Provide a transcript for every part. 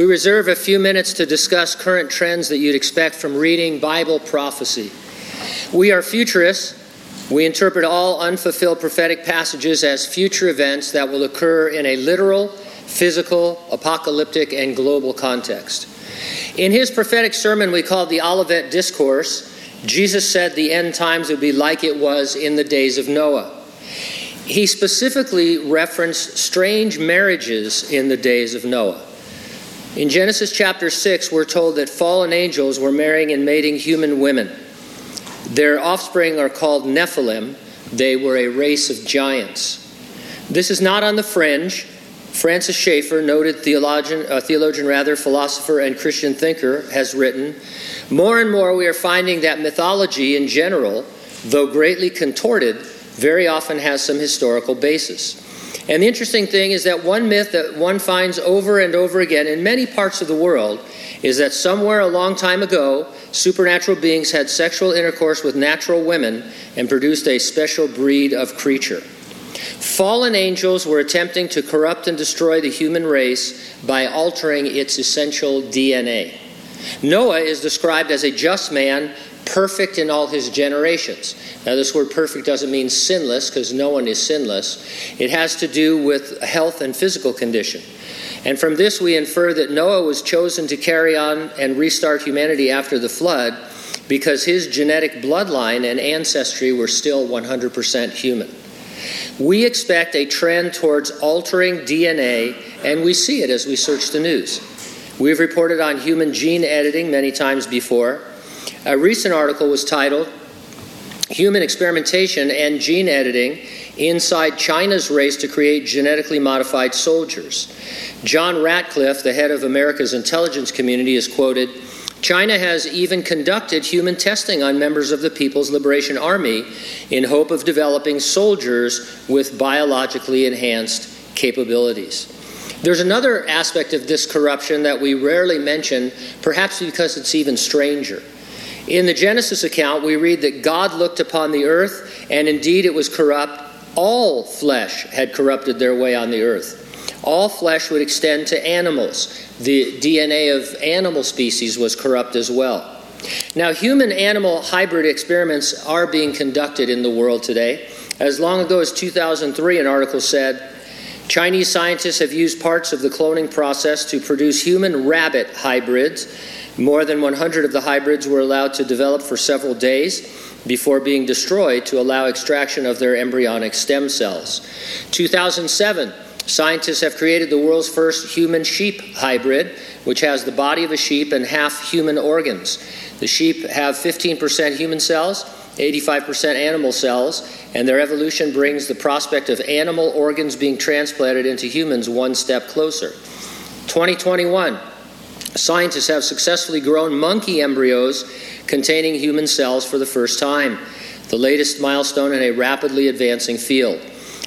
We reserve a few minutes to discuss current trends that you'd expect from reading Bible prophecy. We are futurists. We interpret all unfulfilled prophetic passages as future events that will occur in a literal, physical, apocalyptic, and global context. In his prophetic sermon we called the Olivet Discourse, Jesus said the end times would be like it was in the days of Noah. He specifically referenced strange marriages in the days of Noah. In Genesis chapter 6, we're told that fallen angels were marrying and mating human women. Their offspring are called Nephilim. They were a race of giants. This is not on the fringe. Francis Schaeffer, noted theologian, uh, theologian rather, philosopher and Christian thinker, has written, more and more we are finding that mythology in general, though greatly contorted, very often has some historical basis. And the interesting thing is that one myth that one finds over and over again in many parts of the world is that somewhere a long time ago, supernatural beings had sexual intercourse with natural women and produced a special breed of creature. Fallen angels were attempting to corrupt and destroy the human race by altering its essential DNA. Noah is described as a just man, perfect in all his generations. Now, this word perfect doesn't mean sinless because no one is sinless. It has to do with health and physical condition. And from this, we infer that Noah was chosen to carry on and restart humanity after the flood because his genetic bloodline and ancestry were still 100% human. We expect a trend towards altering DNA, and we see it as we search the news. We've reported on human gene editing many times before. A recent article was titled Human Experimentation and Gene Editing Inside China's Race to Create Genetically Modified Soldiers. John Ratcliffe, the head of America's intelligence community, is quoted China has even conducted human testing on members of the People's Liberation Army in hope of developing soldiers with biologically enhanced capabilities. There's another aspect of this corruption that we rarely mention, perhaps because it's even stranger. In the Genesis account, we read that God looked upon the earth, and indeed it was corrupt. All flesh had corrupted their way on the earth. All flesh would extend to animals. The DNA of animal species was corrupt as well. Now, human animal hybrid experiments are being conducted in the world today. As long ago as 2003, an article said Chinese scientists have used parts of the cloning process to produce human rabbit hybrids. More than 100 of the hybrids were allowed to develop for several days before being destroyed to allow extraction of their embryonic stem cells. 2007, scientists have created the world's first human sheep hybrid, which has the body of a sheep and half human organs. The sheep have 15% human cells 85% animal cells, and their evolution brings the prospect of animal organs being transplanted into humans one step closer. 2021, scientists have successfully grown monkey embryos containing human cells for the first time, the latest milestone in a rapidly advancing field.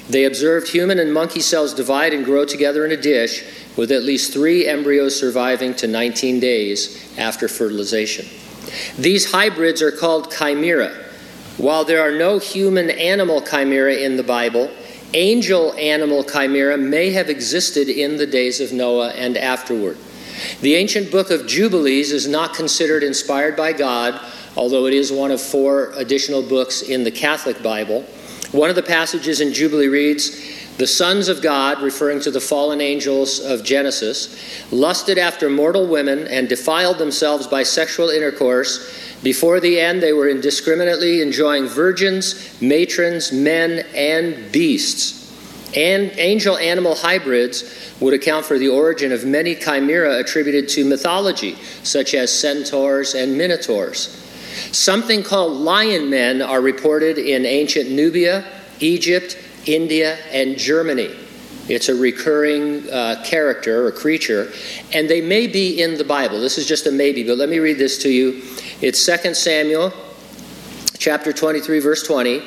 They observed human and monkey cells divide and grow together in a dish, with at least three embryos surviving to 19 days after fertilization. These hybrids are called chimera while there are no human animal chimera in the Bible, angel animal chimera may have existed in the days of Noah and afterward. The ancient book of Jubilees is not considered inspired by God, although it is one of four additional books in the Catholic Bible. One of the passages in Jubilee reads, the sons of God, referring to the fallen angels of Genesis, lusted after mortal women and defiled themselves by sexual intercourse before the end, they were indiscriminately enjoying virgins, matrons, men, and beasts. And angel animal hybrids would account for the origin of many chimera attributed to mythology, such as centaurs and minotaurs. Something called lion men are reported in ancient Nubia, Egypt, India, and Germany. It's a recurring uh, character or creature, and they may be in the Bible. This is just a maybe, but let me read this to you it's 2 Samuel chapter 23, verse 20.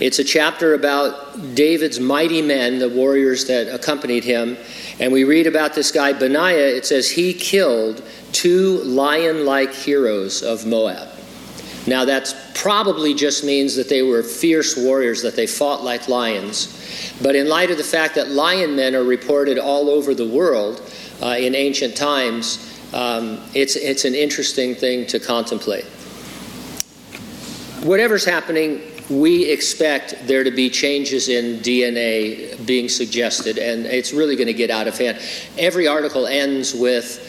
It's a chapter about David's mighty men, the warriors that accompanied him. And we read about this guy, Benaiah. It says he killed two lion like heroes of Moab. Now, that probably just means that they were fierce warriors, that they fought like lions. But in light of the fact that lion men are reported all over the world, uh, in ancient times, um, it's, it's an interesting thing to contemplate. Whatever's happening, we expect there to be changes in DNA being suggested, and it's really going to get out of hand. Every article ends with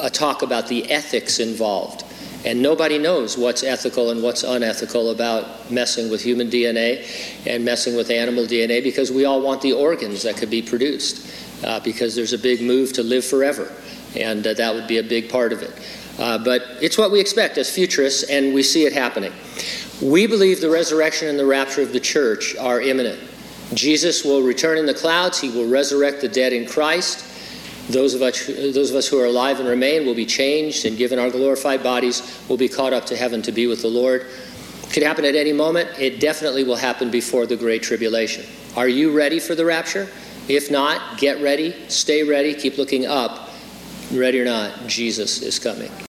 a talk about the ethics involved. And nobody knows what's ethical and what's unethical about messing with human DNA and messing with animal DNA because we all want the organs that could be produced uh, because there's a big move to live forever. And uh, that would be a big part of it. Uh, but it's what we expect as futurists, and we see it happening. We believe the resurrection and the rapture of the church are imminent. Jesus will return in the clouds, he will resurrect the dead in Christ. Those of, us, those of us who are alive and remain will be changed and given our glorified bodies will be caught up to heaven to be with the Lord. It could happen at any moment. It definitely will happen before the Great Tribulation. Are you ready for the rapture? If not, get ready, stay ready, keep looking up. Ready or not, Jesus is coming.